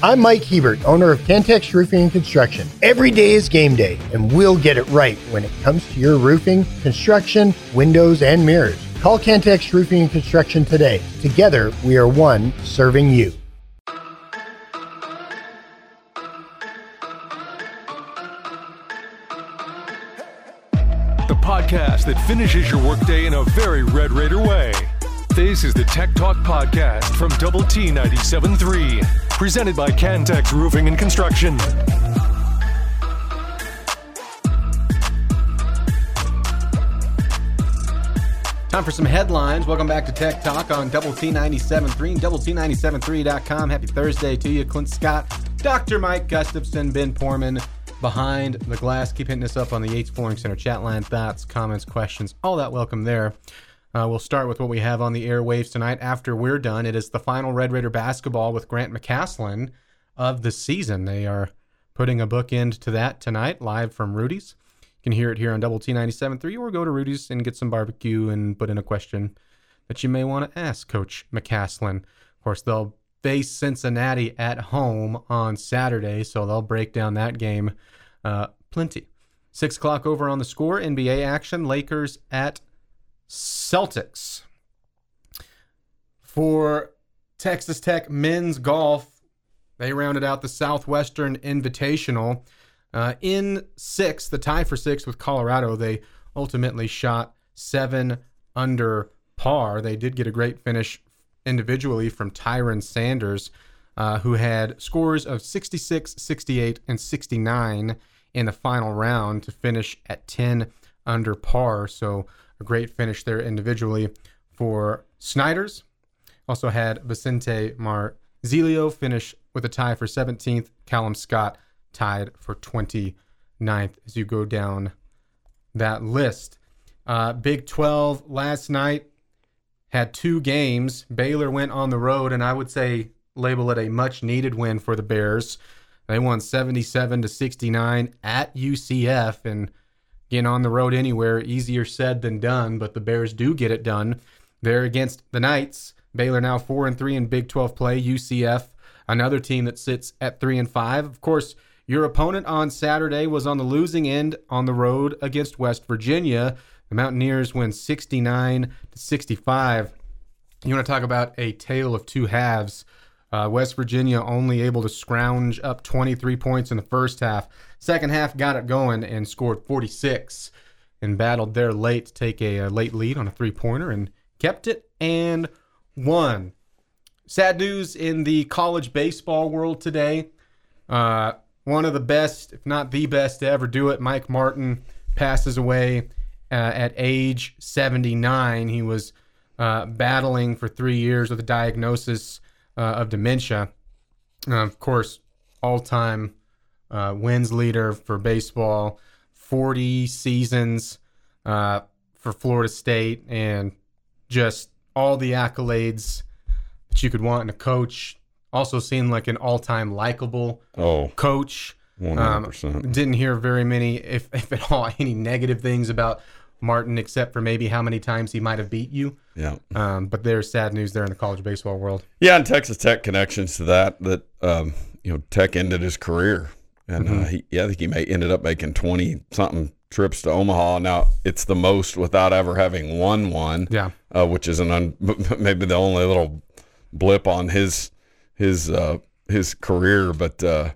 I'm Mike Hebert, owner of Cantex Roofing and Construction. Every day is game day, and we'll get it right when it comes to your roofing, construction, windows, and mirrors. Call Cantex Roofing and Construction today. Together, we are one serving you. The podcast that finishes your workday in a very Red Raider way. This is the Tech Talk Podcast from Double T 97.3, presented by Cantex Roofing and Construction. Time for some headlines. Welcome back to Tech Talk on Double T 97.3 and Double T97.3.com. Happy Thursday to you, Clint Scott, Dr. Mike Gustafson, Ben Porman behind the glass. Keep hitting us up on the Yates Flooring Center chat line. Thoughts, comments, questions, all that welcome there. Uh, we'll start with what we have on the airwaves tonight. After we're done, it is the final Red Raider basketball with Grant McCasland of the season. They are putting a bookend to that tonight, live from Rudy's. You can hear it here on Double T 97.3 or go to Rudy's and get some barbecue and put in a question that you may want to ask Coach McCasland. Of course, they'll face Cincinnati at home on Saturday, so they'll break down that game uh, plenty. Six o'clock over on the score. NBA action. Lakers at Celtics. For Texas Tech men's golf, they rounded out the Southwestern Invitational. Uh, in six, the tie for six with Colorado, they ultimately shot seven under par. They did get a great finish individually from Tyron Sanders, uh, who had scores of 66, 68, and 69 in the final round to finish at 10 under par. So a great finish there individually for Snyders. Also had Vicente Marzillo finish with a tie for 17th. Callum Scott tied for 29th as you go down that list. Uh, Big 12 last night had two games. Baylor went on the road, and I would say label it a much needed win for the Bears. They won 77 to 69 at UCF, and Getting on the road anywhere, easier said than done, but the Bears do get it done. They're against the Knights. Baylor now four and three in Big 12 play. UCF, another team that sits at three and five. Of course, your opponent on Saturday was on the losing end on the road against West Virginia. The Mountaineers win 69 to 65. You want to talk about a tale of two halves? Uh, West Virginia only able to scrounge up 23 points in the first half. Second half got it going and scored 46 and battled there late to take a, a late lead on a three pointer and kept it and won. Sad news in the college baseball world today. Uh, one of the best, if not the best to ever do it, Mike Martin passes away uh, at age 79. He was uh, battling for three years with a diagnosis uh, of dementia. Of course, all time uh, wins leader for baseball, 40 seasons uh, for Florida State, and just all the accolades that you could want in a coach. Also seemed like an all time likable oh, coach. 100%. Um, didn't hear very many, if, if at all, any negative things about Martin, except for maybe how many times he might have beat you. yeah. Um, but there's sad news there in the college baseball world. Yeah, and Texas Tech connections to that. That um, you know, Tech ended his career, and uh, he, yeah, I think he may, ended up making twenty something trips to Omaha. Now it's the most without ever having won one. Yeah. uh, which is an un, maybe the only little blip on his his uh, his career, but uh,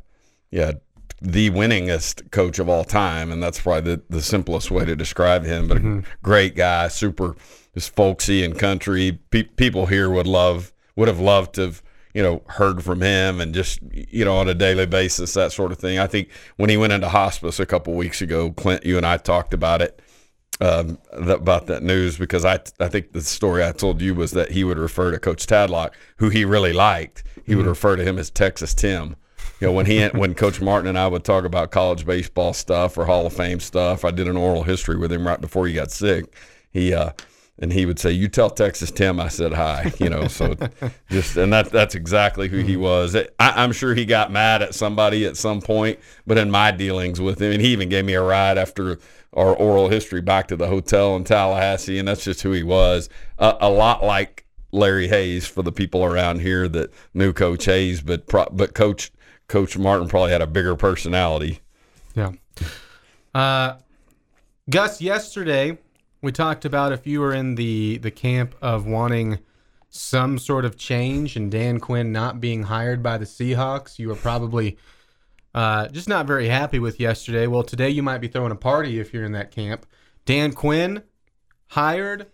yeah, the winningest coach of all time, and that's probably the, the simplest way to describe him. But a great guy, super just folksy and country. Pe- people here would love would have loved to have you know heard from him and just you know on a daily basis that sort of thing. I think when he went into hospice a couple weeks ago, Clint, you and I talked about it um, about that news because I I think the story I told you was that he would refer to Coach Tadlock, who he really liked. He would refer to him as Texas Tim. You know, when he when Coach Martin and I would talk about college baseball stuff or Hall of Fame stuff, I did an oral history with him right before he got sick. He uh, and he would say, "You tell Texas Tim I said hi." You know, so just and that that's exactly who he was. I, I'm sure he got mad at somebody at some point, but in my dealings with him, and he even gave me a ride after our oral history back to the hotel in Tallahassee, and that's just who he was. Uh, a lot like Larry Hays for the people around here that knew Coach Hays, but pro, but Coach Coach Martin probably had a bigger personality. Yeah. Uh, Gus, yesterday we talked about if you were in the the camp of wanting some sort of change and Dan Quinn not being hired by the Seahawks, you were probably uh, just not very happy with yesterday. Well, today you might be throwing a party if you're in that camp. Dan Quinn hired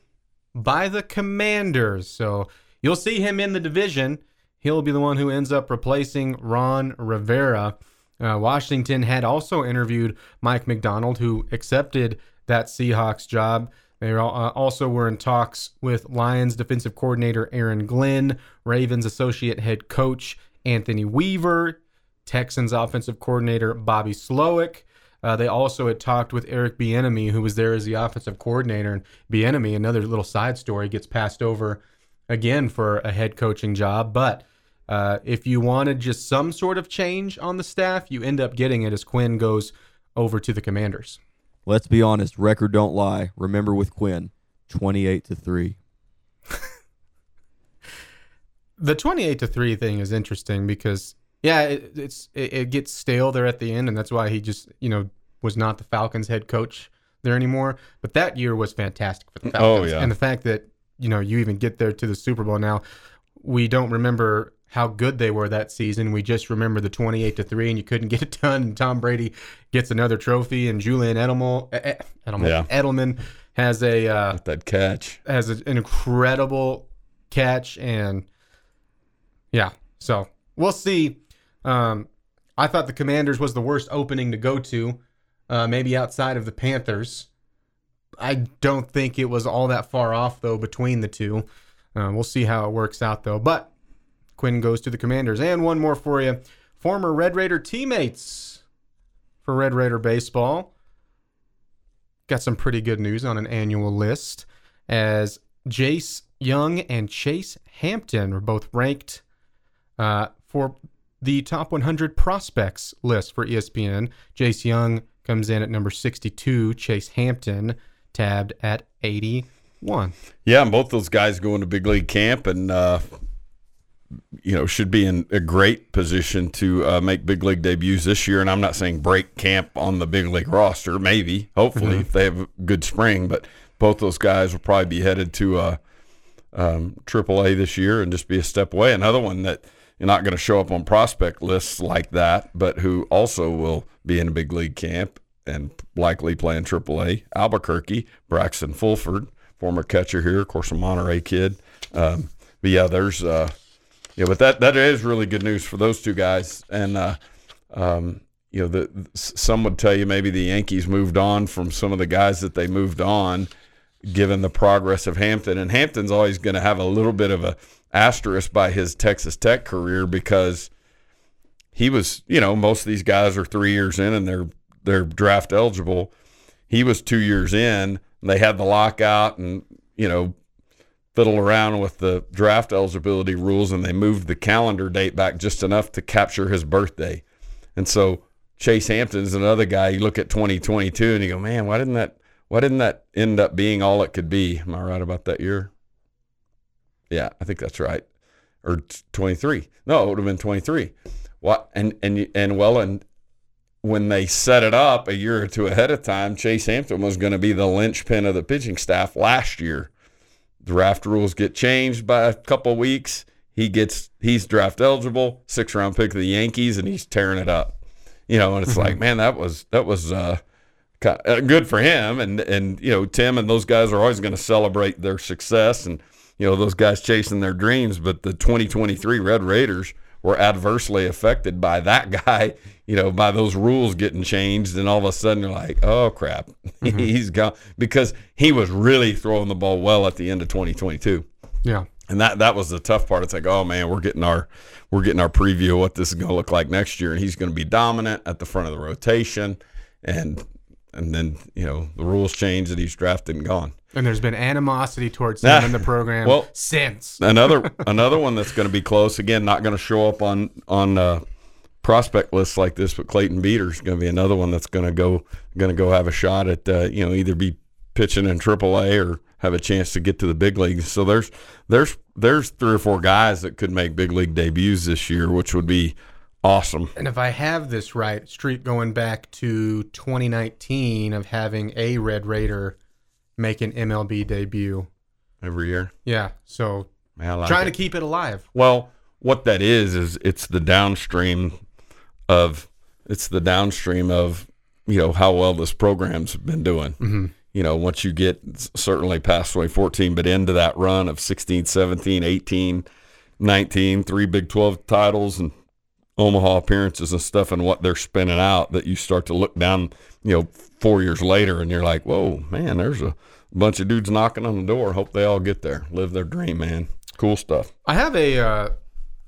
by the Commanders. So you'll see him in the division. He'll be the one who ends up replacing Ron Rivera. Uh, Washington had also interviewed Mike Macdonald, who accepted that Seahawks job. They uh, also were in talks with Lions defensive coordinator Aaron Glenn, Ravens associate head coach Anthony Weaver, Texans offensive coordinator Bobby Slowik. Uh, they also had talked with Eric Bieniemy, who was there as the offensive coordinator. And Bieniemy, another little side story, gets passed over again for a head coaching job. But uh, if you wanted just some sort of change on the staff, you end up getting it as Quinn goes over to the Commanders. Let's be honest. Record don't lie. Remember with Quinn, twenty-eight to three. the twenty-eight to three thing is interesting because yeah, it, it's it, it, gets stale there at the end, and that's why he just you know was not the Falcons head coach there anymore. But that year was fantastic for the oh, Falcons, oh, yeah. and the fact that you know you even get there to the Super Bowl now, we don't remember how good they were that season. We just remember the twenty-eight to three, and you couldn't get it done. And Tom Brady gets another trophy, and Julian Edelman, Edelman, yeah. Edelman has a uh, that catch has a, an incredible catch, and yeah, so we'll see um, I thought the Commanders was the worst opening to go to, uh, maybe outside of the Panthers. I don't think it was all that far off though between the two. Uh, we'll see how it works out though. But Quinn goes to the Commanders, and one more for you: former Red Raider teammates for Red Raider baseball. Got some pretty good news on an annual list as Jace Jung and Chase Hampton are both ranked uh, for the top 100 prospects list for ESPN. Jace Jung comes in at number 62, Chase Hampton tabbed at 81. Yeah, and both those guys go into big league camp and uh, you know should be in a great position to uh, make big league debuts this year. And I'm not saying break camp on the big league roster, maybe, hopefully, mm-hmm. if they have a good spring. But both those guys will probably be headed to uh, um, AAA this year and just be a step away. Another one that – you're not going to show up on prospect lists like that, but who also will be in a big league camp and likely playing AAA. Albuquerque, Braxton Fulford, former catcher here, of course, a Monterey kid. Um, but yeah, there's uh, yeah, but that that is really good news for those two guys. And uh, um, you know, the some would tell you maybe the Yankees moved on from some of the guys that they moved on, given the progress of Hampton. And Hampton's always going to have a little bit of a asterisk by his Texas Tech career because he was, you know, most of these guys are three years in and they're they're draft eligible. He was two years in. And they had the lockout and you know fiddle around with the draft eligibility rules and they moved the calendar date back just enough to capture his birthday. And so Chase Hampton is another guy. You look at 2022 and you go, man, why didn't that why didn't that end up being all it could be? Am I right about that year? Yeah, I think that's right. Or 23. No, it would have been 23. What and and and well and when they set it up a year or two ahead of time, Chase Hampton was going to be the linchpin of the pitching staff last year. Draft rules get changed by a couple weeks. He gets he's draft eligible, six round pick of the Yankees, and he's tearing it up. You know, and it's like, man, that was that was uh, uh good for him. And and you know, Tim and those guys are always going to celebrate their success and you know those guys chasing their dreams. But the 2023 Red Raiders were adversely affected by that guy. You know, by those rules getting changed, and all of a sudden you're like, oh crap, mm-hmm. he's gone because he was really throwing the ball well at the end of 2022. Yeah. And that that was the tough part. It's like, oh man, we're getting our we're getting our preview of what this is going to look like next year, and he's going to be dominant at the front of the rotation, and and then you know the rules change and he's drafted and gone. And there's been animosity towards him in the program well, since. another another one that's going to be close again, not going to show up on on uh, prospect lists like this, but Clayton Beeter's going to be another one that's going to go going to go have a shot at uh, you know either be pitching in AAA or have a chance to get to the big leagues. So there's there's there's three or four guys that could make big league debuts this year, which would be awesome. And if I have this right, streak going back to 2019 of having a Red Raider make an MLB debut. Every year, Yeah, so like trying it. to keep it alive. Well, what that is is it's the downstream of it's the downstream of you know how well this program's been doing. Mm-hmm. You know, once you get certainly past 2014, but into that run of 16, 17, 18, 19, three Big 12 titles and Omaha appearances and stuff, and what they're spinning out, that you start to look down, you know, four years later, and you're like, whoa, man, there's a bunch of dudes knocking on the door. Hope they all get there, live their dream, man. Cool stuff. I have a uh,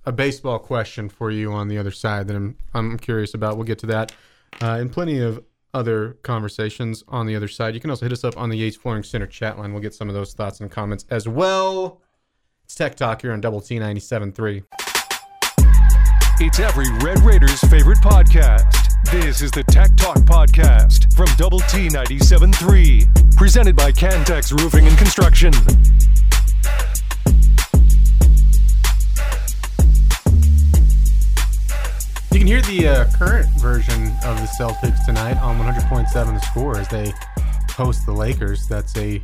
a baseball question for you on the other side that I'm I'm curious about. We'll get to that, uh, and plenty of other conversations on the other side. You can also hit us up on the Yates Flooring Center chat line. We'll get some of those thoughts and comments as well. It's Tech Talk here on Double T 97.3. It's every Red Raiders' favorite podcast. This is the Tech Talk Podcast from Double T 97.3, presented by Cantex Roofing and Construction. You can hear the uh, current version of the Celtics tonight on 100.7 The Score as they host the Lakers. That's a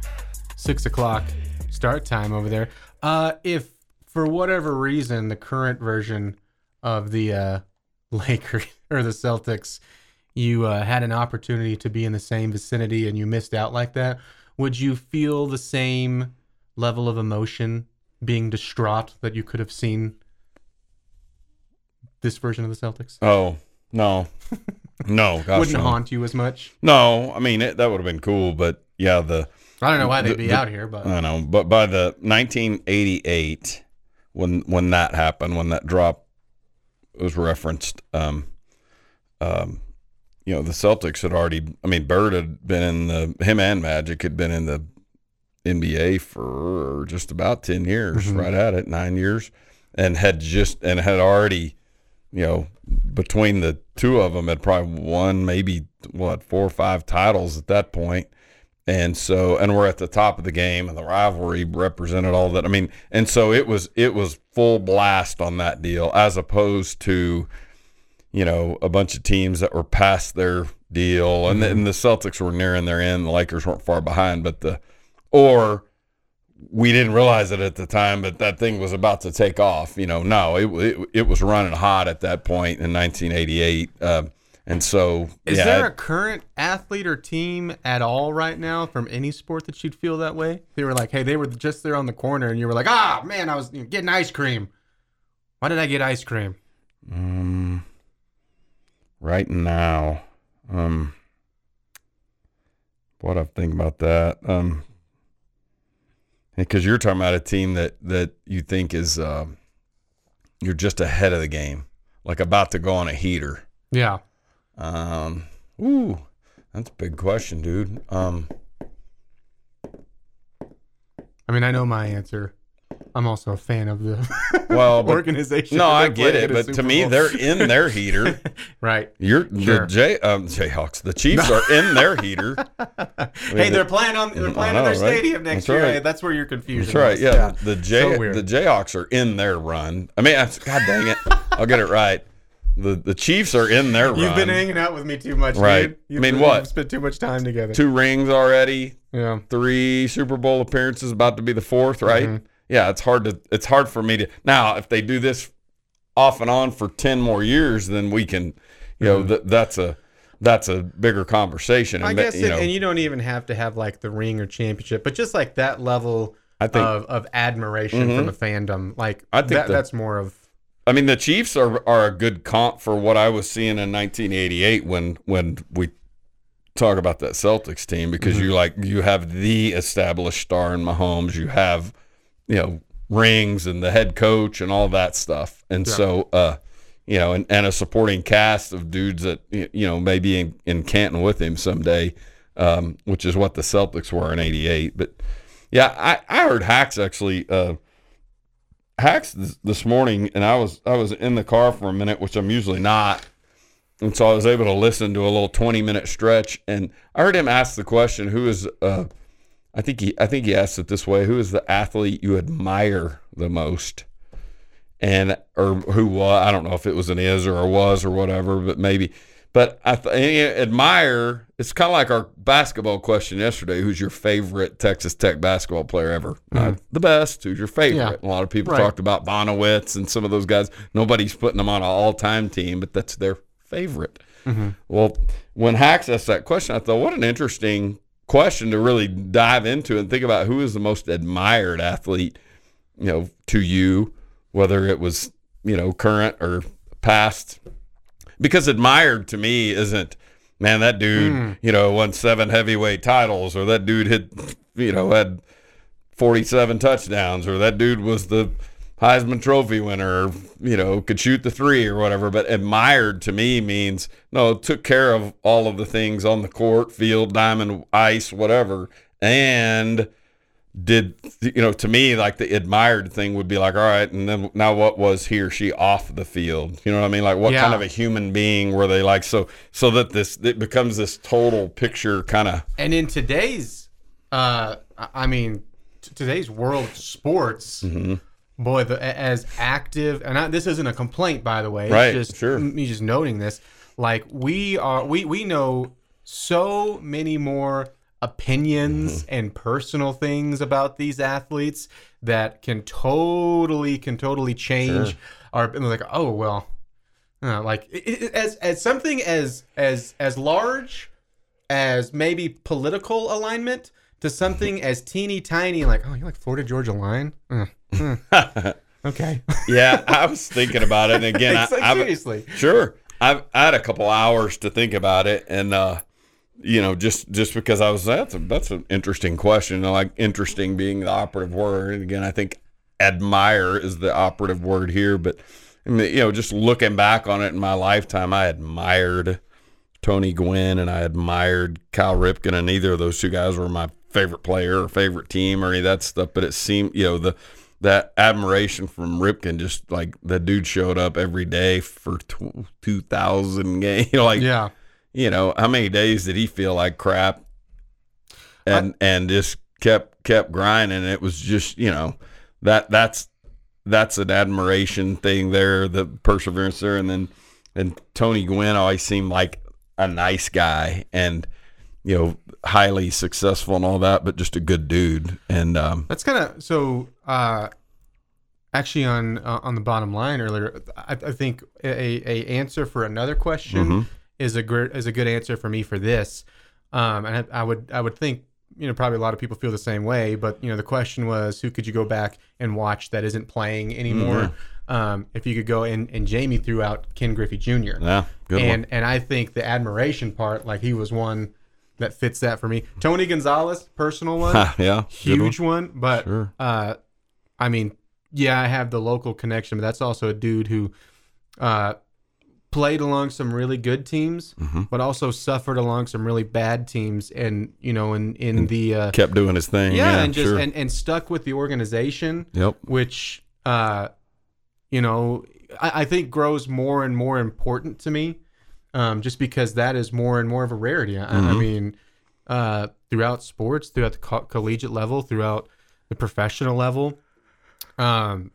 six o'clock start time over there. Uh, if for whatever reason the current version of the uh, Lakers or the Celtics, you uh, had an opportunity to be in the same vicinity and you missed out like that, would you feel the same level of emotion being distraught that you could have seen this version of the Celtics? Oh no, no, gosh, Wouldn't no. haunt you as much. No, I mean it, that would have been cool, but yeah, the I don't know why they'd The- be the- out here, but I know, but by the 1988, when when that happened, when that drop was referenced, um, um, you know, the Celtics had already. I mean, Bird had been in the him and Magic had been in the NBA for just about ten years, Mhm. right at it, nine years, and had just and had already, you know, between the two of them had probably won maybe what four or five titles at that point. And so, and we're at the top of the game, and the rivalry represented all that. I mean, and so it was it was full blast on that deal, as opposed to, you know, a bunch of teams that were past their deal, and, the, and the Celtics were nearing their end. The Lakers weren't far behind, but the or we didn't realize it at the time, but that thing was about to take off. You know, no, it it, it was running hot at that point in 1988, um, and so is yeah, there a current athlete or team at all right now from any sport that you'd feel that way? They were like, hey, they were just there on the corner, and you were like, ah, man, I was getting ice cream. Why did I get ice cream? Um, right now, um, what I think about that, um, because you're talking about a team that that you think is um, you're just ahead of the game, like about to go on a heater. Yeah, Um, ooh, that's a big question, dude. Um, I mean, I know my answer. I'm also a fan of the well, but, organization. no, I get it, but Super to me, they're in their heater. right. You're Sure. the Jay um, Jayhawks. The Chiefs are in their heater. hey, they're playing on they're playing know, in their right? stadium next That's year. right. Hey, That's where your confusion. That's right. is. Yeah, The Jay So the Jayhawks are in their run. I mean, God dang it, I'll get it right. The the Chiefs are in their run. You've been hanging out with me too much, Right. dude. You've I mean, been- what? Spent too much time together. Two rings already. Yeah. Three Super Bowl appearances, about to be the fourth. Right. Mm-hmm. Yeah, it's hard to it's hard for me to now. If they do this off and on for ten more years, then we can, you know, th- that's a that's a bigger conversation. Mm-hmm. I And, guess, you it, know, and you don't even have to have like the ring or championship, but just like that level I think- of, of admiration Mhm. from a fandom, like I think that, the- that's more of I mean, the Chiefs are are a good comp for what I was seeing in 1988 when when we talk about that Celtics team because you like you have the established star in Mahomes, you have you know rings and the head coach and all that stuff, and Yeah. so uh, you know, and, and a supporting cast of dudes that you know maybe in, in Canton with him someday, um, which is what the Celtics were in '88. But yeah, I I heard Hacks actually. Uh, hacks this, this morning and I was I was in the car for a minute, which I'm usually not. And so I was able to listen to a little 20 minute stretch and I heard him ask the question, who is uh I think he I think he asked it this way: Who is the athlete you admire the most? And or who was I don't know if it was an is or a was or whatever, but maybe. But I th- admire. It's kind of like our basketball question yesterday. Who's your favorite Texas Tech basketball player ever? Mm-hmm. Not the best. Who's your favorite? Yeah. A lot of people Right. talked about Bonowitz and some of those guys. Nobody's putting them on an all-time team, but that's their favorite. Mm-hmm. Well, when Hacks asked that question, I thought, what an interesting question to really dive into and think about who is the most admired athlete, you know, to you, whether it was, you know, current or past. Because admired to me isn't, man, that dude, hmm. you know, won seven heavyweight titles, or that dude hit, you know, had 47 touchdowns, or that dude was the Heisman Trophy winner, or, you know, could shoot the three or whatever. But admired to me means no, took care of all of the things on the court, field, diamond, ice, whatever, and did you know to me like the admired thing would be like all right and then now what was he or she off the field you know what i mean like what Yeah. kind of a human being were they like so so that this it becomes this total picture kind of And in today's, uh, I mean, t- today's world sports, Mm-hmm. boy, the, as active, and I, this isn't a complaint, by the way. It's Right, just sure. me just noting this. Like we are, we we know so many more opinions Mm-hmm. and personal things about these athletes that can totally can totally change our and like oh well uh, like it, it, as as something as as as large as maybe political alignment to something as teeny tiny like oh you like Florida Georgia line Uh, uh. okay yeah i was thinking about it and again I, like, I've- seriously Sure. I've I had a couple hours to think about it and uh you know, just just because I was that's a, that's an interesting question. Like interesting being the operative word. And again, I think admire is the operative word here, but I mean, you know, just looking back on it in my lifetime, I admired Tony Gwynn and I admired Cal Ripken, and neither of those two guys were my favorite player or favorite team or any of that stuff. But it seemed, you know, the that admiration from Ripken, just like the dude showed up every day for tw- two thousand games. You know, like yeah you know, how many days did he feel like crap, and and just kept kept grinding. It was just you know that that's that's an admiration thing there, the perseverance there, and then and Tony Gwynn always seemed like a nice guy and you know highly successful and all that, but just a good dude. And um, that's kind of so uh actually on uh, on the bottom line earlier I, I think a, a answer for another question Mm-hmm. Is a good is a good answer for me for this um and I, I would I would think you know probably a lot of people feel the same way but you know the question was who could you go back and watch that isn't playing anymore um if you could go and and Jamie threw out Ken Griffey Jr. yeah, good and one. and I think the admiration part like he was one that fits that for me Tony Gonzalez personal one yeah, good one. huge one. But Sure. uh, I mean, yeah, I have the local connection, but that's also a dude who uh, played along some really good teams, Mm-hmm. but also suffered along some really bad teams, and you know, in in the uh, Kept doing his thing. yeah, Yeah, and just sure. and, and stuck with the organization, yep. which uh, you know, I, I think grows more and more important to me. Um, just because that is more and more of a rarity. I, I mean, uh, throughout sports, throughout the co- collegiate level, throughout the professional level, um,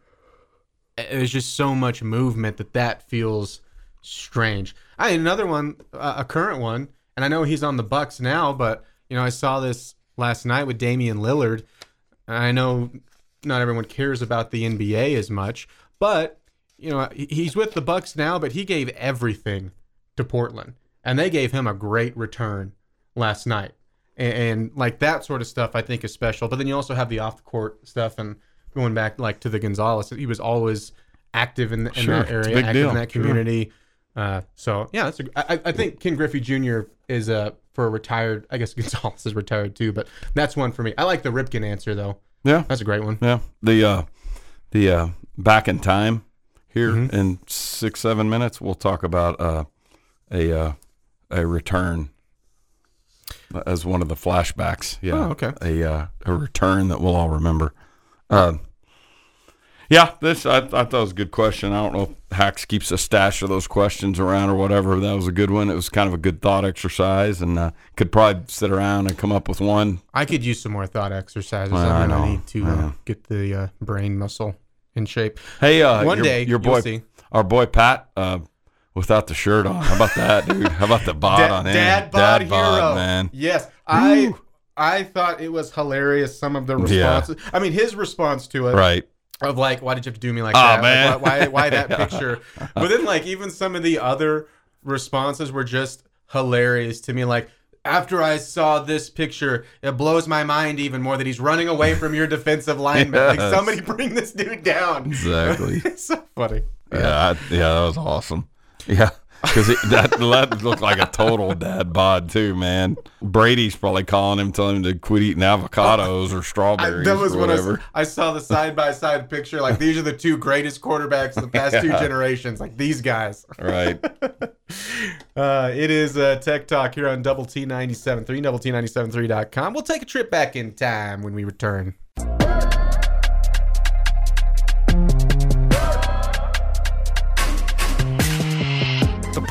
there's just so much movement that that feels strange. I another one, uh, a current one, and I know he's on the Bucks now, but you know I saw this last night with Damian Lillard. I know not everyone cares about the NBA as much, but you know he's with the Bucks now, but he gave everything to Portland, and they gave him a great return last night. And, and like that sort of stuff, I think is special. But then you also have the off the court stuff, and going back like to the Gonzalez, he was always active in, in Sure, that area, active deal, in that sure. Uh, so yeah, that's a, I, I think Ken Griffey Jr. is a for a retired. I guess Gonzalez is retired too, but that's one for me. I like the Ripken answer though. Yeah, That's a great one. Yeah, the uh, the uh, back in time here Mm-hmm. in six seven minutes, we'll talk about uh, a uh, a return as one of the flashbacks. Yeah, Oh, okay. a uh, a return that we'll all remember. Uh, Yeah, this I, I thought was a good question. I don't know if Hacks keeps a stash of those questions around or whatever. That was a good one. It was kind of a good thought exercise, and uh, could probably sit around and come up with one. I could use some more thought exercises. Well, I I'm gonna need to I uh, know. get the uh, brain muscle in shape. Hey, uh, One your, day, your boy, our boy Pat, uh, without the shirt on. How about that, dude? How about the bod Da- on him? Dad bod hero, man. Yes, I I thought it was hilarious. Some of the Yeah. responses. I mean, his response to it Right. Of like, why did you have to do me like Aw, that? Like, why, why why that picture? But then like even some of the other responses were just hilarious to me. Like. After I saw this picture, it blows my mind even more that he's running away from your defensive lineman. Like somebody bring this dude down. Exactly. it's so funny. Yeah, I, yeah, that was awesome. Yeah, because that, that looked like a total dad bod too, man. Brady's probably calling him, telling him to quit eating avocados or I, strawberries that was or when I, s- whatever. I saw the side by side picture. Like these are the two greatest quarterbacks of the past two generations. Like these guys. right. Uh, it is uh, Tech Talk here on Double T 97.3, Double T 97.3.com. We'll take a trip back in time when we return.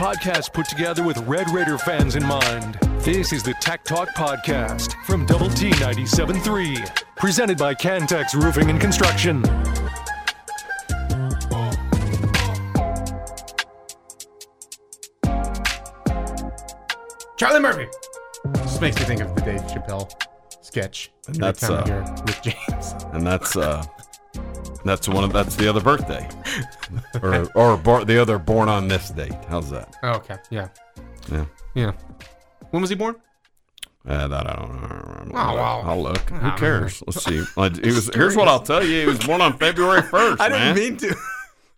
Podcast put together with Red Raider fans in mind. This is the Tech Talk Podcast from Double T 97.3, presented by Cantex Roofing and Construction. Charlie Murphy. This makes me think of the Dave Chappelle sketch. And that's, time I uh, hear Rick James. And that's uh, that's one of that's the other birthday, or or bor- the other born on this date. How's that? Oh, okay. Yeah. Yeah. Yeah. When was he born? Uh, that I don't know. Oh, wow. I'll look. Who cares? Let's see. Like, He was. Here's what I'll tell you. He was born on February first. I man. didn't mean to.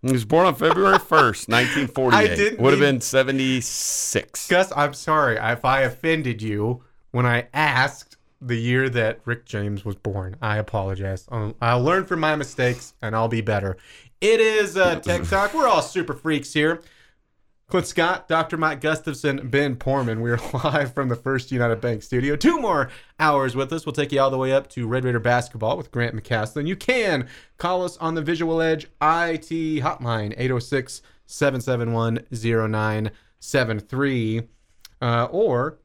He was born on February 1st, 1948. I didn't Would have mean- been 76. Gus, I'm sorry if I offended you when I asked the year that Rick James was born. I apologize. I'll, I'll learn from my mistakes and I'll be better. It is uh, Tech Talk. We're all super freaks here. Clint Scott, Dr. Mike Gustafson, Ben Porman. We're live from the First United Bank studio. Two more hours with us. We'll take you all the way up to Red Raider basketball with Grant McCasland. You can call us on the Visual Edge IT hotline, 806 771 0973. Uh, or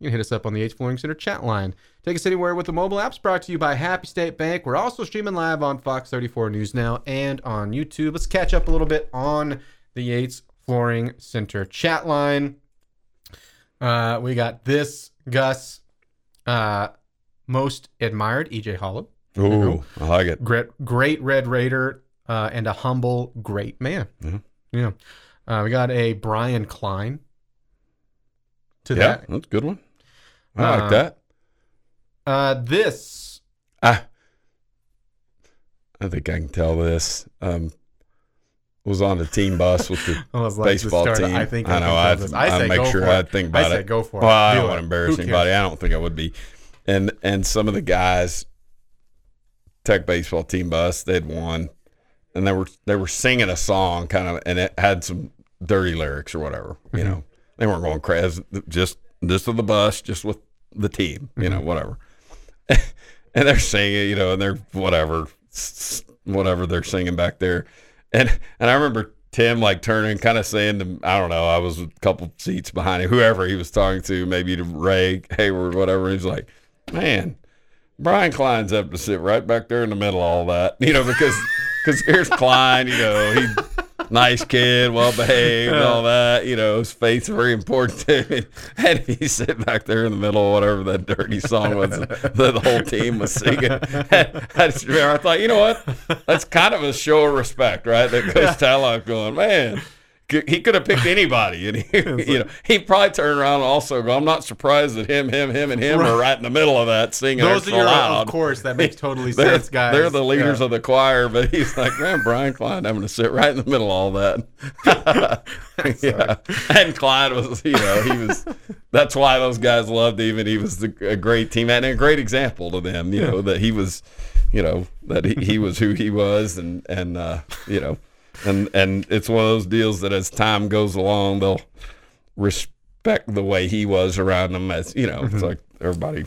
you can hit us up on the Yates Flooring Center chat line. Take us anywhere with the mobile apps brought to you by Happy State Bank. We're also streaming live on Fox 34 News Now and on YouTube. Let's catch up a little bit on the Yates Flooring Center chat line. Uh, we got this Gus, uh, most admired EJ Holland, Ooh, I like it. great, great Red Raider, uh, and a humble, great man. Mhm. Yeah. Uh, we got a Brian Klein. To Yeah, that, that's a good one. I Uh, like that. uh, this I, I think I can tell this. Um, was on the team bus with the I like the baseball start, team. I think I I, know. I, this. I I make sure I think I about say it. go for Well, it. I Do don't want to embarrass anybody. I don't think I would be. And and some of the guys, Tech baseball team bus, they'd won, and they were they were singing a song, kind of, and it had some dirty lyrics or whatever. You Mm-hmm. know, they weren't going crazy. Just just with the bus, just with the team. You Mm-hmm. know, whatever. and they're singing, you know, and they're whatever, whatever they're singing back there, and and I remember Tim like turning, kind of saying to I don't know, I was a couple seats behind him, whoever he was talking to, maybe to Ray Hayward, whatever. He's like, man, Brian Klein's up to sit right back there in the middle of all that, you know, because because here's Klein, you know, he nice kid, well behaved, and all that, you know, his faith's very important to him, and he sit back there in the middle of whatever that dirty song was that the whole team was singing. I just remember, I thought, you know what, that's kind of a show of respect, right? That Coach Tadlock going, man. He could have picked anybody, and he, you know, he probably turned around and also go. I'm not surprised that him, him, him, and him are right in the middle of that singing Those are your, loud. of course, that makes totally They're, sense, guys. they're the leaders Yeah. of the choir, but he's like, man, Brian Klein going to sit right in the middle of all that. yeah. And Clyde was, you know, he was, that's why those guys loved him, and he was the, a great teammate and a great example to them, you know, that he was, you know, that he, he was who he was, and, and, uh, you know, and, and it's one of those deals that as time goes along, they'll respect the way he was around them as, you know, it's like everybody,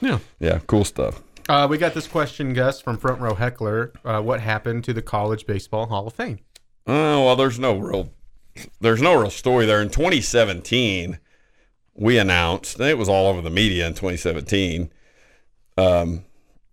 Yeah. yeah, cool stuff. Uh, we got this question, Gus, from Front Row Heckler. Uh, what happened to the College Baseball Hall of Fame? Oh well, there's no real, there's no real story there. In 2017, we announced, and it was all over the media in 2017. Um,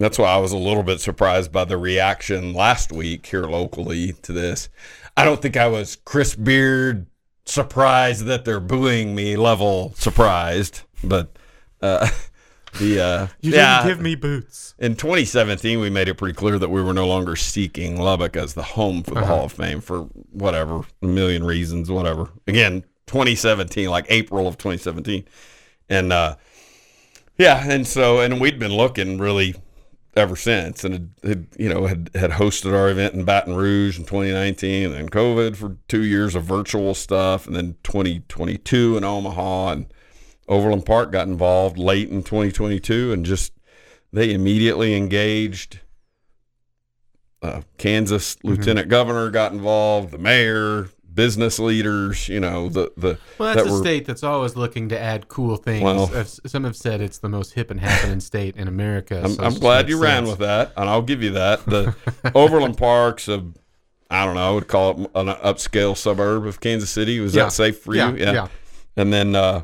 that's why I was a little bit surprised by the reaction last week here locally to this. I don't think I was Chris Beard surprised that they're booing me level surprised, but uh, the uh, you didn't yeah, give me boots. in 2017, we made it pretty clear that we were no longer seeking Lubbock as the home for the Hall of Fame for whatever, a million reasons, whatever. Again, 2017, like April of 2017. And uh, yeah, and so, and we'd been looking really ever since and had, had, you know, had, had hosted our event in Baton Rouge in 2019 and then COVID for two years of virtual stuff and then 2022 in Omaha and Overland Park got involved late in 2022 and just they immediately engaged. Uh, Kansas lieutenant governor got involved, the mayor, business leaders, you know, the the Well, that's that a were- state that's always looking to add cool things. Well- Some have said it's the most hip and happening state in America. I'm, so I'm glad you ran with that, and I'll give you that. The Overland Park's a, I don't know, I would call it an upscale suburb of Kansas City. Was Yeah. that safe for Yeah, you? yeah. And then, uh,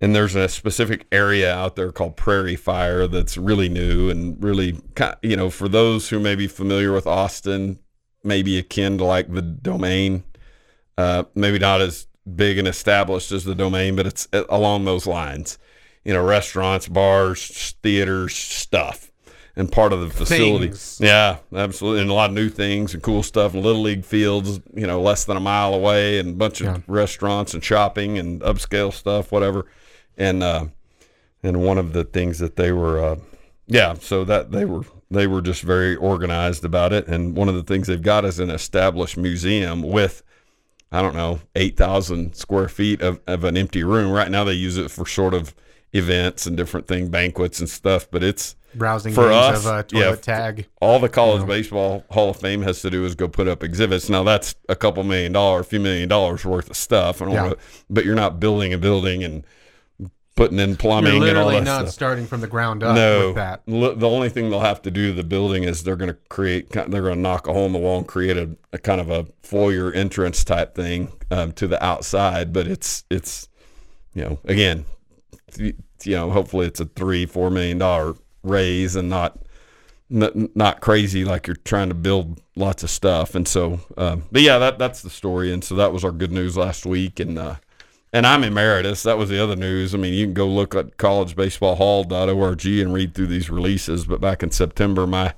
and there's a specific area out there called Prairie Fire that's really new and really, you know, for those who may be familiar with Austin, maybe akin to like the Domain. Uh, maybe not as big and established as the Domain, but it's uh, along those lines. You know, restaurants, bars, theaters, stuff, and part of the facility. Things. Yeah, absolutely, and a lot of new things and cool stuff. And little league fields, you know, less than a mile away, and a bunch of Yeah. restaurants and shopping and upscale stuff, whatever. And uh, and one of the things that they were, uh, yeah, so that they were they were just very organized about it. And one of the things they've got is an established museum with I don't know, 8,000 square feet of, of an empty room. Right now, they use it for sort of events and different thing, banquets and stuff, but it's Browsing For us, of uh, yeah, tag. all the college baseball Hall of Fame has to do is go put up exhibits. Now, that's a couple million dollars, a few million dollars worth of stuff. I Yeah. but you're not building a building and putting in You're plumbing and all literally that not stuff. starting from the ground up No, with that. L- the only thing they'll have to do to the building is they're going to create, they're going to knock a hole in the wall and create a, a kind of a foyer entrance type thing um, to the outside. But it's it's, you know, again, you know, hopefully it's a three four million dollar raise and not n- not crazy like you're trying to build lots of stuff. And so, um, but yeah, that that's the story. And so that was our good news last week. And uh, and I'm emeritus. That was the other news. I mean, you can go look at collegebaseballhall.org and read through these releases. But back in September, my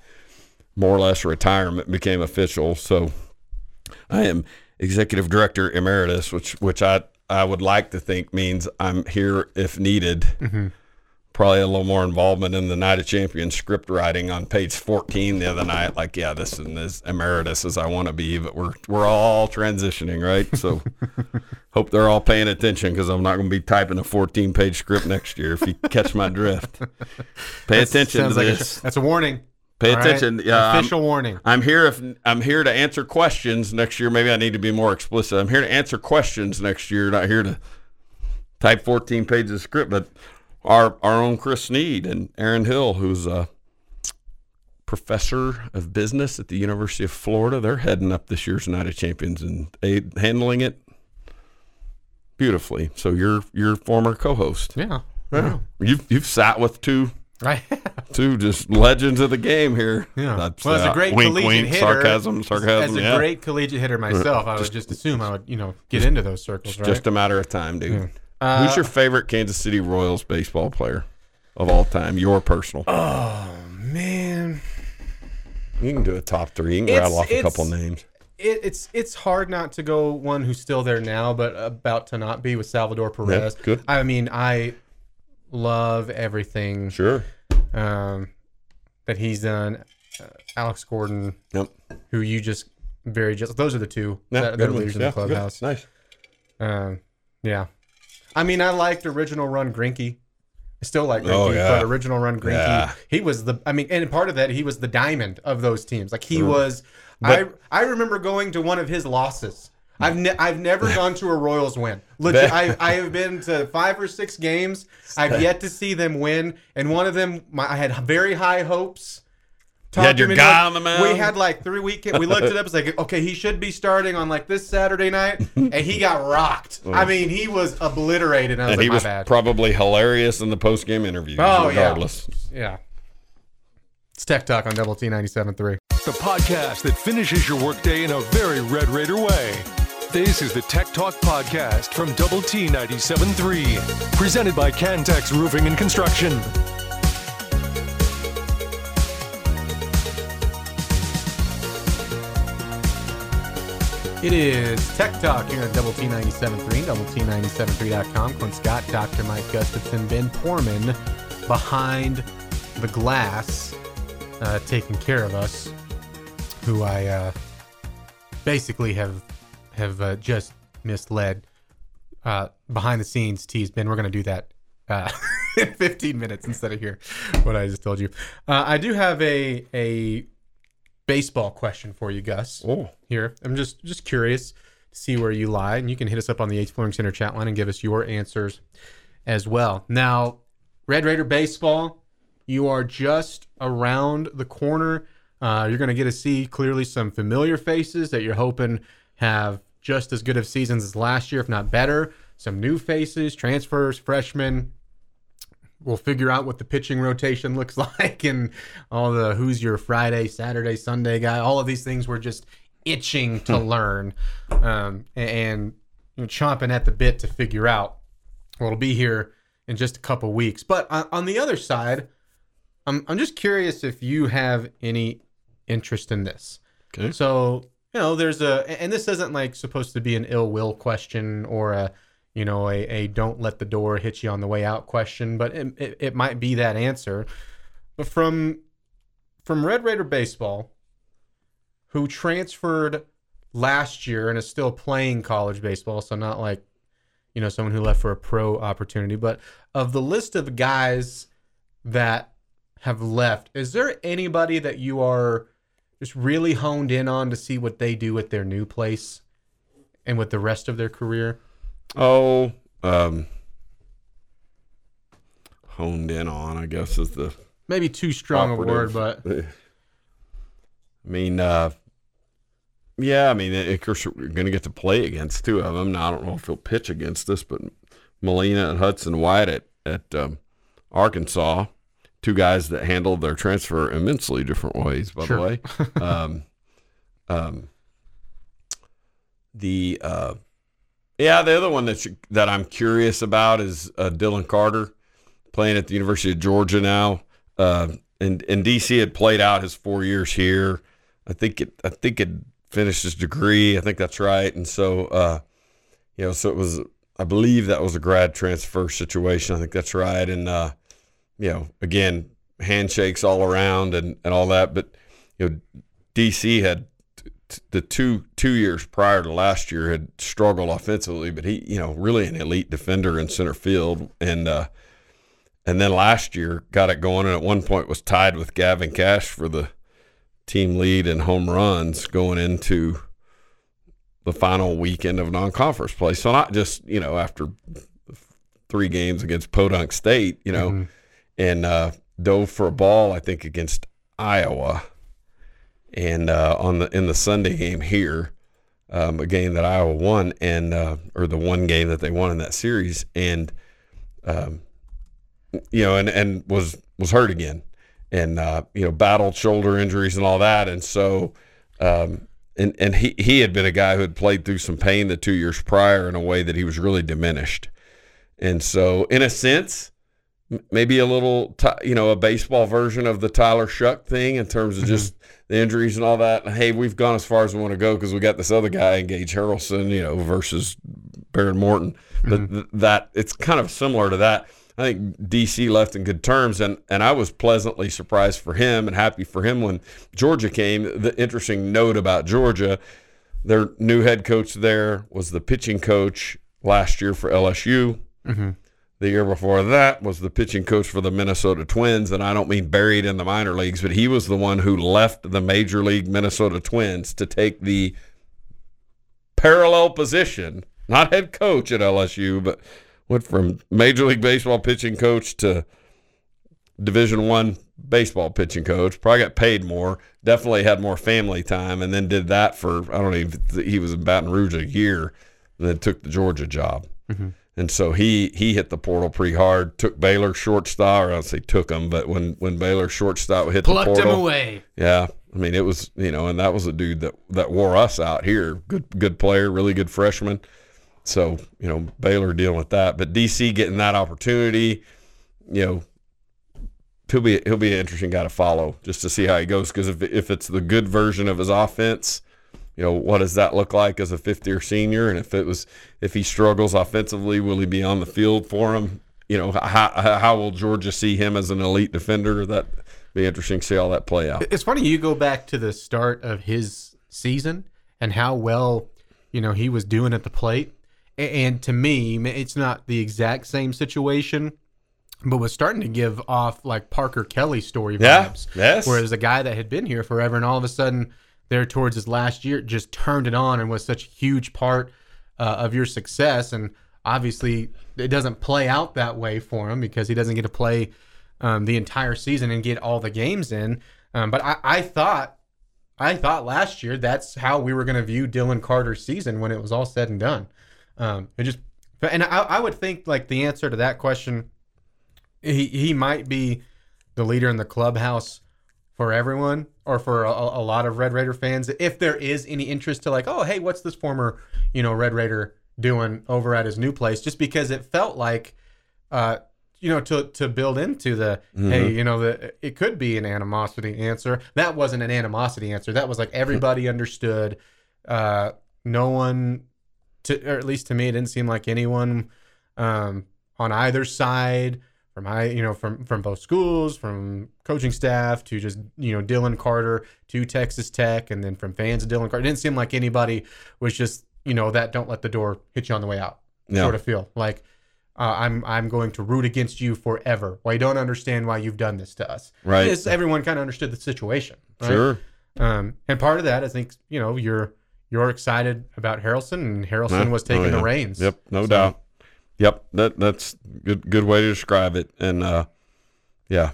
more or less retirement became official. So I am executive director emeritus, which which I I would like to think means I'm here if needed. Mm-hmm. Probably a little more involvement in the Night of Champions script writing on page 14 the other night. Like, yeah, this is as emeritus as I want to be, but we're we're all transitioning, right? So hope they're all paying attention because I'm not going to be typing a 14 page script next year. If you catch my drift, pay attention to like a, this. that's a warning. Pay All right? attention. I'm- official warning. I'm here if I'm here to answer questions next year. Maybe I need to be more explicit. I'm here to answer questions next year, not here to type 14 pages of script. But our our own Chris Sneed and Aaron Hill, who's a professor of business at the University of Florida, they're heading up this year's Night of Champions and handling it beautifully. So you're your former co-host. Yeah. Yeah. You've you've sat with two Right. two just legends of the game here. Yeah. That's, well, as a uh, great wink, collegiate wink, hitter, sarcasm, as- sarcasm. As a yeah. great collegiate hitter myself, I would just assume I would, you know, get into those circles, right? Just a matter of time, dude. Uh, Who's your favorite Kansas City Royals baseball player of all time? Your personal. Oh man, you can do a top three. You can It's- rattle off a couple names. It, it's it's hard not to go one who's still there now, but about to not be with Salvador Perez. Yeah, good. I mean, I love everything Sure. um, that he's done. Uh, Alex Gordon, Yep. who you just very just those are the two Yeah, that, that are leaders in Yeah, the clubhouse. good. Nice. Um, yeah. I mean, I liked original run Greinke. I still like Greinke, Oh, yeah. but original run Greinke, Yeah. he was the. I mean, and part of that, he was the diamond of those teams. Like he was. I I remember going to one of his losses. I've ne- I've never gone to a Royals win. Legit, I I have been to five or six games. I've yet to see them win, and one of them my, I had very high hopes. You had your guy it. on the mound? We had like three weekend. We looked it up. It's like okay, he should be starting on like this Saturday night, and he got rocked. I mean, he was obliterated. And I was and like, he was bad. probably hilarious in the post game interview. Oh, yeah. regardless. yeah. It's Tech Talk on Double T 97.3. The podcast that finishes your workday in a very Red Raider way. This is the Tech Talk Podcast from Double T 97.3, presented by Cantex Roofing and Construction. It is Tech Talk here on Double T 97.3, Double T97.3.com. Clint Scott, Dr. Mike Gustafson, Ben Porman behind the glass, uh, taking care of us, who I uh, basically have have uh, just misled. Uh, behind the scenes tease, Ben, we're going to do that uh, in 15 minutes instead of here, what I just told you. Uh, I do have a a baseball question for you, Gus Oh, here. I'm just just curious to see where you lie, and you can hit us up on the Yates Flooring Center chat line and give us your answers as well. Now, Red Raider baseball, you are just around the corner. Uh, you're going to get to see clearly some familiar faces that you're hoping have just as good of seasons as last year, if not better. Some new faces, transfers, freshmen, we'll figure out what the pitching rotation looks like and all the who's your Friday, Saturday, Sunday guy. All of these things we're just itching to learn um, and you know, chomping at the bit to figure out. Well, it'll be here in just a couple weeks. But on, on the other side, I'm, I'm just curious if you have any interest in this. Okay. So, you know, there's a, and this isn't like supposed to be an ill will question or a, you know, a, a don't let the door hit you on the way out question, but it, it, it might be that answer. But from from Red Raider baseball, who transferred last year and is still playing college baseball, so not like you know someone who left for a pro opportunity, but of the list of guys that have left, is there anybody that you are just really honed in on to see what they do at their new place and with the rest of their career? Oh, um, honed in on, I guess, is the Maybe too strong a word, but I mean, uh, yeah, I mean, of course, we're going to get to play against two of them. Now, I don't know if he'll pitch against us, but Molina and Hudson White at, at um, Arkansas, two guys that handled their transfer immensely different ways, by Sure. the way. um, um, the uh, yeah, the other one that you, that I'm curious about is uh, Dylan Carter, playing at the University of Georgia now. Uh, and and DC had played out his four years here. I think it I think it finished his degree. I think that's right. And so uh, you know, so it was I believe that was a grad transfer situation. I think that's right. And uh, you know, again, handshakes all around and, and all that. But you know, DC had the two two years prior to last year had struggled offensively, but he you know really an elite defender in center field and. uh and then last year got it going and at one point was tied with Gavin Kash for the team lead in home runs going into the final weekend of non-conference play. So not just, you know, after three games against Podunk State, you know, Mhm. and uh, dove for a ball, I think, against Iowa. And uh, on the in the Sunday game here, um, a game that Iowa won, and uh, or the one game that they won in that series, and um, you know, and and was was hurt again, and uh, you know, battled shoulder injuries and all that, and so, um, and and he he had been a guy who had played through some pain the two years prior in a way that he was really diminished, and so in a sense, maybe a little, you know, a baseball version of the Tyler Shough thing in terms of just the injuries and all that. Hey, we've gone as far as we want to go because we got this other guy, Gage Harrelson, you know, versus Behren Morton. But th- that it's kind of similar to that. I think DC left in good terms, and, and I was pleasantly surprised for him and happy for him when Georgia came. The interesting note about Georgia, their new head coach there was the pitching coach last year for LSU. Mhm. The year before that was the pitching coach for the Minnesota Twins, and I don't mean buried in the minor leagues, but he was the one who left the major league Minnesota Twins to take the parallel position, not head coach at LSU, but went from Major League Baseball pitching coach to Division One baseball pitching coach. Probably got paid more. Definitely had more family time, and then did that for I don't even. He was in Baton Rouge a year, and then took the Georgia job. Mm-hmm. And so he he hit the portal pretty hard. Took Baylor shortstop, or I'll say took him, but when when Baylor shortstop hit Plucked the portal, plucked him away. yeah, I mean it was you know, and that was a dude that that wore us out here. Good good player, really good freshman. So you know Baylor dealing with that, but DC getting that opportunity, you know, he'll be he'll be an interesting guy to follow just to see how he goes. Because if if it's the good version of his offense, you know, what does that look like as a fifth year senior? And if it was if he struggles offensively, will he be on the field for him? You know, how how will Georgia see him as an elite defender? That be interesting to see how that play out. It's funny you go back to the start of his season and how well, you know, he was doing at the plate. And to me, it's not the exact same situation, but was starting to give off like Parker Kelly story Yeah, vibes. yes. Whereas a guy that had been here forever and all of a sudden there towards his last year just turned it on and was such a huge part uh, of your success. And obviously it doesn't play out that way for him because he doesn't get to play um, the entire season and get all the games in. Um, but I, I thought, I thought last year that's how we were going to view Dylan Carter's season when it was all said and done. Um, it just, and I, I would think like the answer to that question, he he might be the leader in the clubhouse for everyone or for a, a lot of Red Raider fans. If there is any interest to like, oh hey, what's this former you know Red Raider doing over at his new place? Just because it felt like. Uh, you know, to to build into the hey, you know, the it could be an animosity answer. That wasn't an animosity answer. That was like everybody understood. Uh, no one, to or at least to me, it didn't seem like anyone um, on either side from I, you know, from from both schools, from coaching staff to just you know Dylan Carter to Texas Tech, and then from fans of Dylan Carter. It didn't seem like anybody was just you know that don't let the door hit you on the way out Yeah. sort of feel like uh, I'm I'm going to root against you forever. Well, I don't understand why you've done this to us. Right. It's- everyone kind of understood the situation. right? Sure. Um, and part of that, I think, you know, you're you're excited about Harrelson, and Harrelson Yeah. was taking Oh, yeah. the reins. Yep, no So- doubt. Yep, that that's good good way to describe it. And uh, yeah,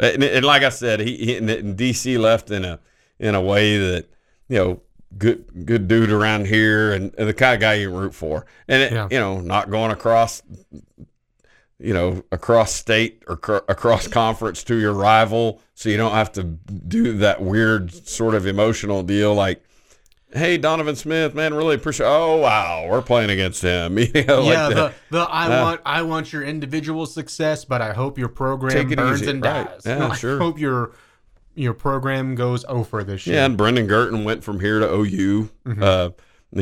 and, and like I said, he, he DC left in a in a way that you know good good dude around here and, and the kind of guy you root for. And it, Yeah. you know, not going across you know across state or cr- across conference to your rival, so you don't have to do that weird sort of emotional deal like. Hey Donovan Smith, man, really appreciate. Oh wow, we're playing against him. You know, yeah, that. the, the I Yeah. want I want your individual success, but I hope your program burns easy, and right. dies. Yeah, I sure. hope your your program goes over this year. Yeah, and Brendan Gurton went from here to OU. Mm-hmm. Uh,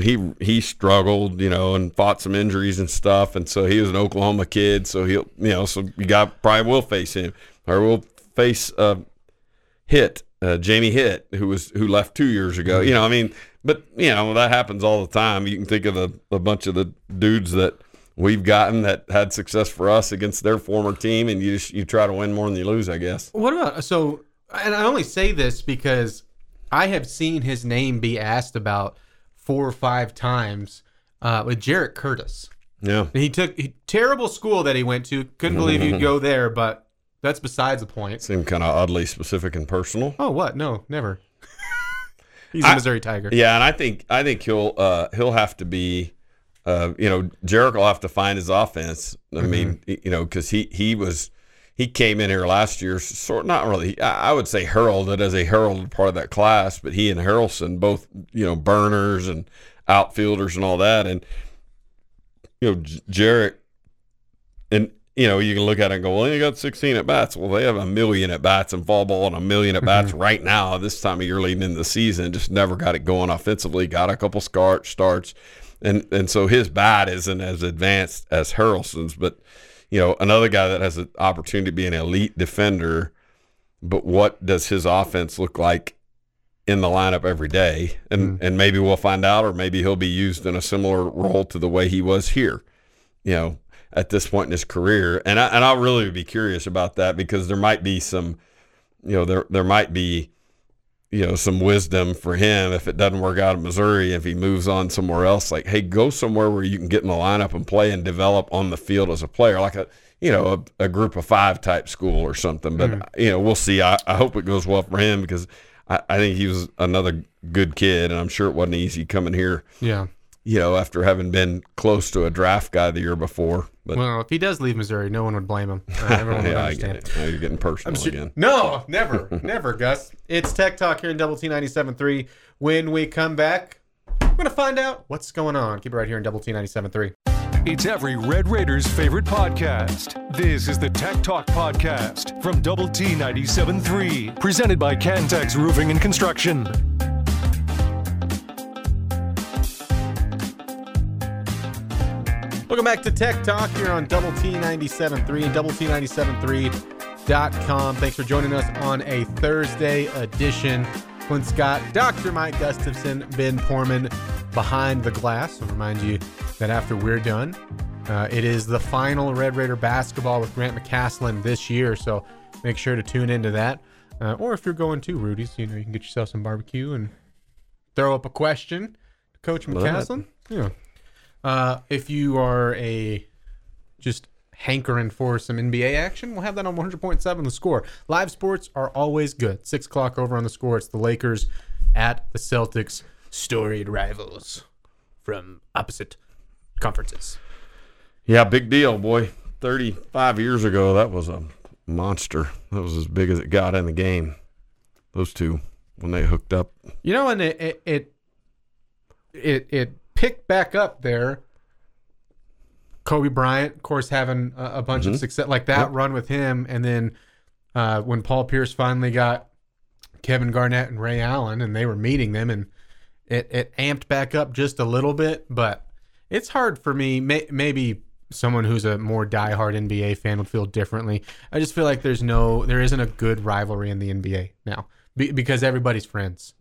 he he struggled, you know, and fought some injuries and stuff, and so he was an Oklahoma kid. So he'll, you know, so you got probably will face him, or will face uh, Hitt uh, Jamie Hitt, who was who left two years ago. Mm-hmm. You know, I mean, but you know that happens all the time. You can think of a, a bunch of the dudes that we've gotten that had success for us against their former team, and you just you try to win more than you lose, I guess. What about so? And I only say this because I have seen his name be asked about four or five times uh, with Jarrett Curtis. Yeah. And he took he, terrible school that he went to. Couldn't believe you'd go there, but that's besides the point. Seemed kind of oddly specific and personal. Oh, what? No, never. He's a I- Missouri Tiger. Yeah, and I think I think he'll uh, he'll have to be, uh, you know, Jarek will have to find his offense. I mean, you know, because he he was he came in here last year, sort not really. I I would say heralded as a heralded part of that class, but he and Harrelson both you know burners and outfielders and all that, and you know J- Jarek and. You know, you can look at it and go, well, you got 16 at bats. Well, they have a million at bats in fall ball and a million at bats mm-hmm. right now. This time of year leading into the season, just never got it going offensively. Got a couple start starts, and and so his bat isn't as advanced as Harrelson's. But you know, another guy that has an opportunity to be an elite defender. But what does his offense look like in the lineup every day? And mm. and maybe we'll find out, or maybe he'll be used in a similar role to the way he was here. You know, at this point in his career, and I and I'll really be curious about that because there might be some, you know, there there might be you know some wisdom for him if it doesn't work out in Missouri if he moves on somewhere else. Like hey go somewhere where you can get in the lineup and play and develop on the field as a player like a you know a, a group of five type school or something. But mm. you know we'll see. I, I hope it goes well for him because I, I think he was another good kid and I'm sure it wasn't easy coming here Yeah. you know after having been close to a draft guy the year before but Well, if he does leave Missouri, no one would blame him. Uh, everyone would yeah I understand. get it Now you're getting personal Sure- again No, never, never, Gus. It's Tech Talk here in Double T 97.3. When we come back, we're going to find out what's going on. Keep it right here in Double T 97.3. It's every Red Raiders' favorite podcast. This is the Tech Talk Podcast from Double T 97.3, presented by Cantex Roofing and Construction. Welcome back to Tech Talk here on Double T 97.3 and Double T 97.3.com. Thanks for joining us on a Thursday edition. Clint Scott, Dr. Mike Gustafson, Ben Porman behind the glass. I'll remind you that after we're done, uh, it is the final Red Raider basketball with Grant McCasland this year. So make sure to tune into that. Uh, or if you're going to Rudy's, you know, you can get yourself some barbecue and throw up a question to Coach. McCasland. Yeah. Uh, if you are a just hankering for some NBA action, we'll have that on 100.7 the score. Live sports are always good. Six o'clock over on the score. It's the Lakers at the Celtics, storied rivals from opposite conferences. Yeah, big deal, boy. 35 years ago, that was a monster. That was as big as it got in the game. Those two, when they hooked up. You know, and it it it it, it picked back up there. Kobe Bryant, of course, having a, a bunch of success like that run with him, and then uh, when Paul Pierce finally got Kevin Garnett and Ray Allen, and they were meeting them, and it it amped back up just a little bit, but it's hard for me. May, maybe someone who's a more diehard NBA fan would feel differently. I just feel like there's no, there isn't a good rivalry in the NBA now be, because everybody's friends.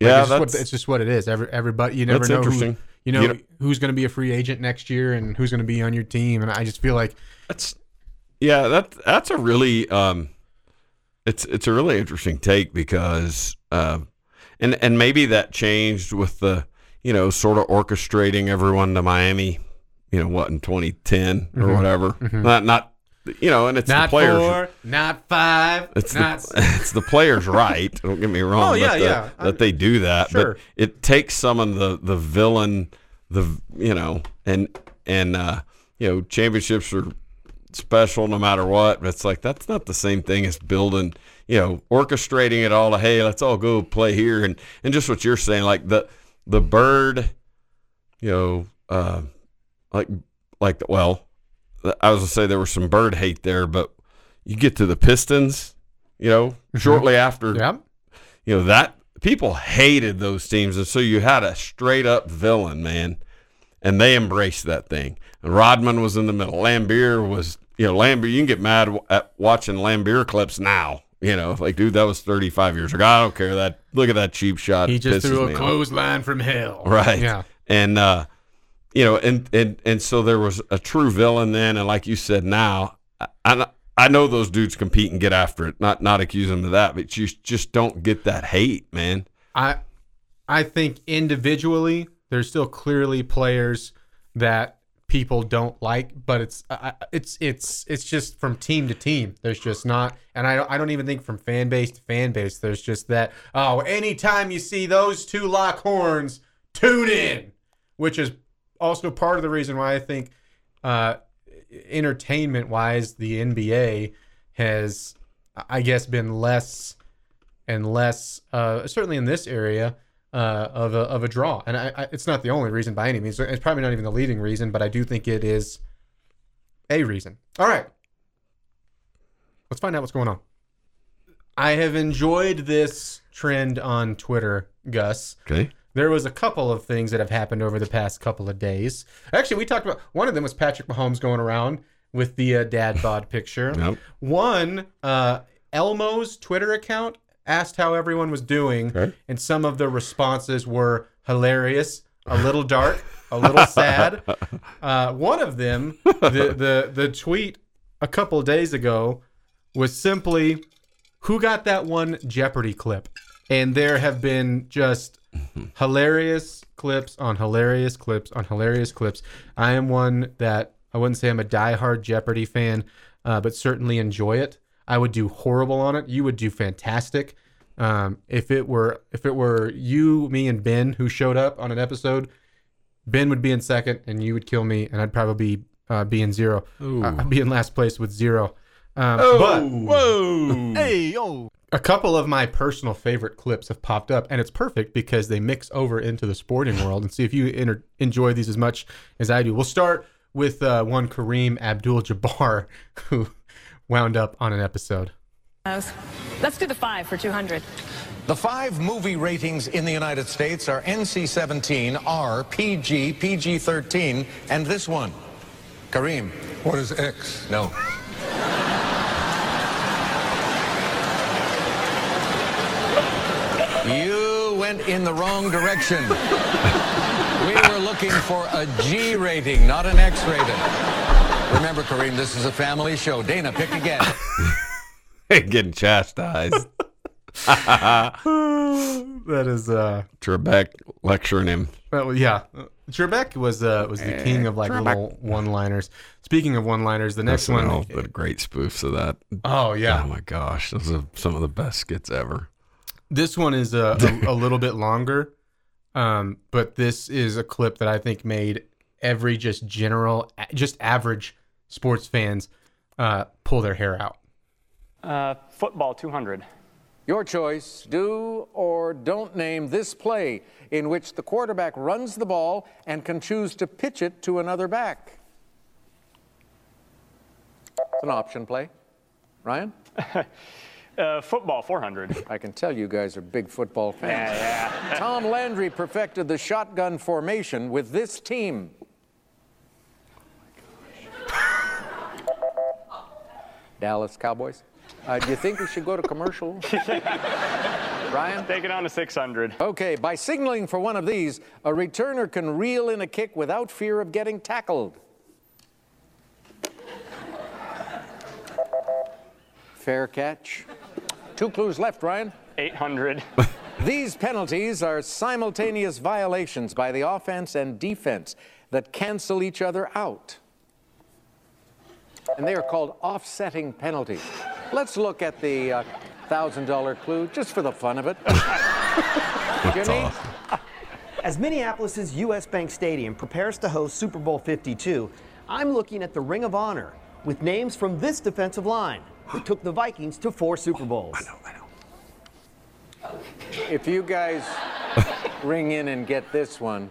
Like, Yeah, it's just, what, that's- it's just what it is. Every, everybody, you never That's know who. You know You know- who's going to be a free agent next year and who's going to be on your team, and I just feel like That's yeah, that that's a really um it's it's a really interesting take because uh, and and maybe that changed with the you know sort of orchestrating everyone to Miami, you know what in 2010 or whatever. Not not you know, and it's not the players four, not five, It's not the, it's the players' right. Don't get me wrong. Oh, yeah, that the- yeah. That they do that, Sure. but it takes some of the the villain, the you know, and and uh, you know, championships are special no matter what. But it's like that's not the same thing as building, you know, orchestrating it all. To, hey, let's all go play here, and and just what you're saying, like the the bird, you know, uh, like like well, I was gonna say there was some bird hate there, but you get to the Pistons, you know, shortly after, yeah. you know that people hated those teams, and so you had a straight up villain, man, and they embraced that thing. And Rodman was in the middle. Laimbeer was, you know, Laimbeer. You can get mad at watching Laimbeer clips now. You know, like, dude, that was 35 years ago. I don't care that. Look at that cheap shot. He just threw a clothesline from hell. Right. Yeah. And uh you know, and and and so there was a true villain then, and like you said, now I I, know those dudes compete and get after it. Not not accuse them of that, but you just don't get that hate, man. I I think individually there's still clearly players that people don't like, but it's I- it's it's it's just from team to team. There's just not, and I don't, I don't even think from fan base to fan base. There's just that. Oh, anytime you see those two lock horns, tune in, which is also part of the reason why I think, uh, entertainment wise, the NBA has, I guess, been less and less, uh, certainly in this area, uh, of a of a draw. And I, I, it's not the only reason by any means. It's probably not even the leading reason, but I do think it is a reason. All right, let's find out what's going on. I have enjoyed this trend on Twitter, Gus. Okay. There was a couple of things that have happened over the past couple of days. Actually, we talked about one of them was Patrick Mahomes going around with the uh, dad bod picture. Yep. One, uh, Elmo's Twitter account asked how everyone was doing, Okay. and some of the responses were hilarious, a little dark, a little sad. Uh, one of them, the, the the tweet a couple of days ago, was simply, "Who got that one Jeopardy clip?" and there have been just hilarious clips on hilarious clips on hilarious clips. I am one that I wouldn't say I'm a diehard Jeopardy fan, uh, but certainly enjoy it. I would do horrible on it. You would do fantastic. Um, if it were if it were you, me, and Ben who showed up on an episode, Ben would be in second, and you would kill me, and I'd probably be, uh, be in zero. Uh, I'd be in last place with zero. Um, but Whoa! Hey, yo. A couple of my personal favorite clips have popped up, and it's perfect because they mix over into the sporting world. And see if you enter- enjoy these as much as I do. We'll start with uh, one Kareem Abdul-Jabbar, who wound up on an episode. Let's do the five for 200. The five movie ratings in the United States are NC 17, R, PG, PG 13, and this one. Kareem. What is X? No. You went in the wrong direction. We were looking for a G rating, not an X rating. Remember, Kareem, this is a family show. Dana, pick again. Getting chastised. That is, uh, Trebek lecturing him. well, yeah. Trebek was uh, was the king of like little one-liners. Speaking of one-liners, the next one. SNL did great spoofs of that. Oh yeah, Oh my gosh, those are some of the best skits ever. This one is a, a, a little bit longer, um, but this is a clip that I think made every just general, just average sports fans uh, pull their hair out. Uh, football 200. Your choice. Do or don't name this play in which the quarterback runs the ball and can choose to pitch it to another back. It's an option play. Ryan? Uh, football 400. I can tell you guys are big football fans. Yeah, yeah. Tom Landry perfected the shotgun formation with this team. Dallas Cowboys. Uh, do you think we should go to commercial? Ryan? Take it on to 600. Okay, by signaling for one of these, a returner can reel in a kick without fear of getting tackled. Fair catch. Two clues left, Ryan. 800. These penalties are simultaneous violations by the offense and defense that cancel each other out. And they are called offsetting penalties. Let's look at the uh, $1,000 clue just for the fun of it. Jimmy? As Minneapolis' U.S. Bank Stadium prepares to host Super Bowl 52, I'm looking at the Ring of Honor with names from this defensive line who took the Vikings to four Super Bowls. I know, I know. If you guys ring in and get this one,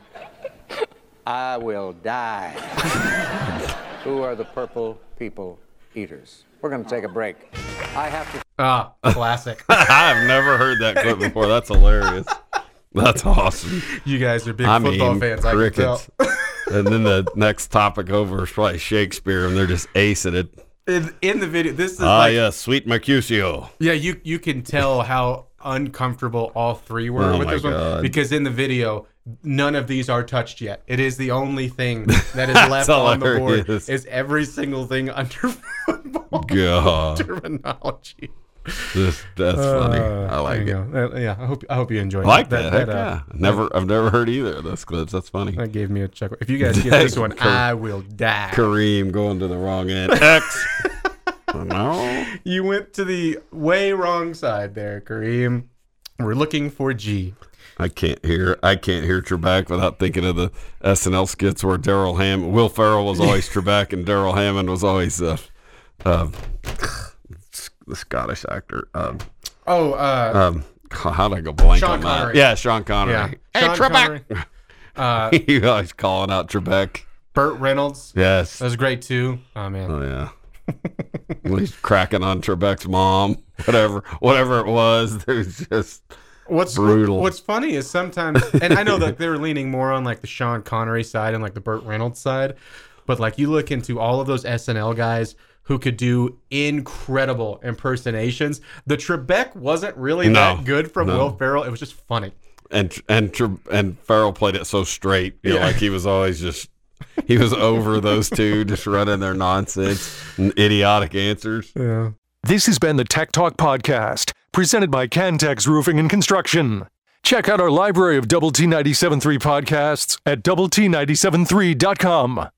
I will die. Who are the purple people eaters? We're going to take a break. I have to. Ah, classic. I've never heard that clip before. That's hilarious. That's awesome. you guys are big I football mean, fans. I can tell. crickets. and then the next topic over is probably Shakespeare, and they're just acing it. In, in the video, this is Ah, like, yes, sweet Mercutio. yeah, you you can tell how uncomfortable all three were Oh with this one because in the video, none of these are touched yet. It is the only thing that is left on the board hilarious. is every single thing under football God, terminology. This, that's funny. I Uh, like it. Uh, yeah, I hope I hope you enjoyed I like that. Heck uh, yeah. Never, I've never heard either of those clips. That's funny. That gave me a chuckle. If you guys get this one, I will die. Kareem going to the wrong end. X. no. You went to the way wrong side there, Kareem. We're looking for G. I can't hear. I can't hear Trebek without thinking of the SNL skits where Darrell Ham, Will Ferrell was always Trebek, and Darrell Hammond was always uh, uh, the Scottish actor. Um, Oh, uh, um, how did I go blank Sean on that? Yeah, Sean Connery. yeah. Hey, Sean Trebek. Connery. Uh, he always calling out Trebek. Burt Reynolds. Yes. That was great too. Oh man. Oh yeah. He's cracking on Trebek's mom, whatever, whatever it was. It was just What's brutal. What's funny is sometimes, and I know that they're leaning more on like the Sean Connery side and like the Burt Reynolds side, but like you look into all of those SNL guys who could do incredible impersonations. The Trebek wasn't really No, that good from no. Will Ferrell. It was just funny. and and and Ferrell played it so straight. You know, Yeah. like he was always just he was over those two, just running their nonsense and idiotic answers. Yeah. This has been the Tech Talk Podcast, presented by Cantex Roofing and Construction. Check out our library of Double T 97.3 podcasts at double T 97.3.com.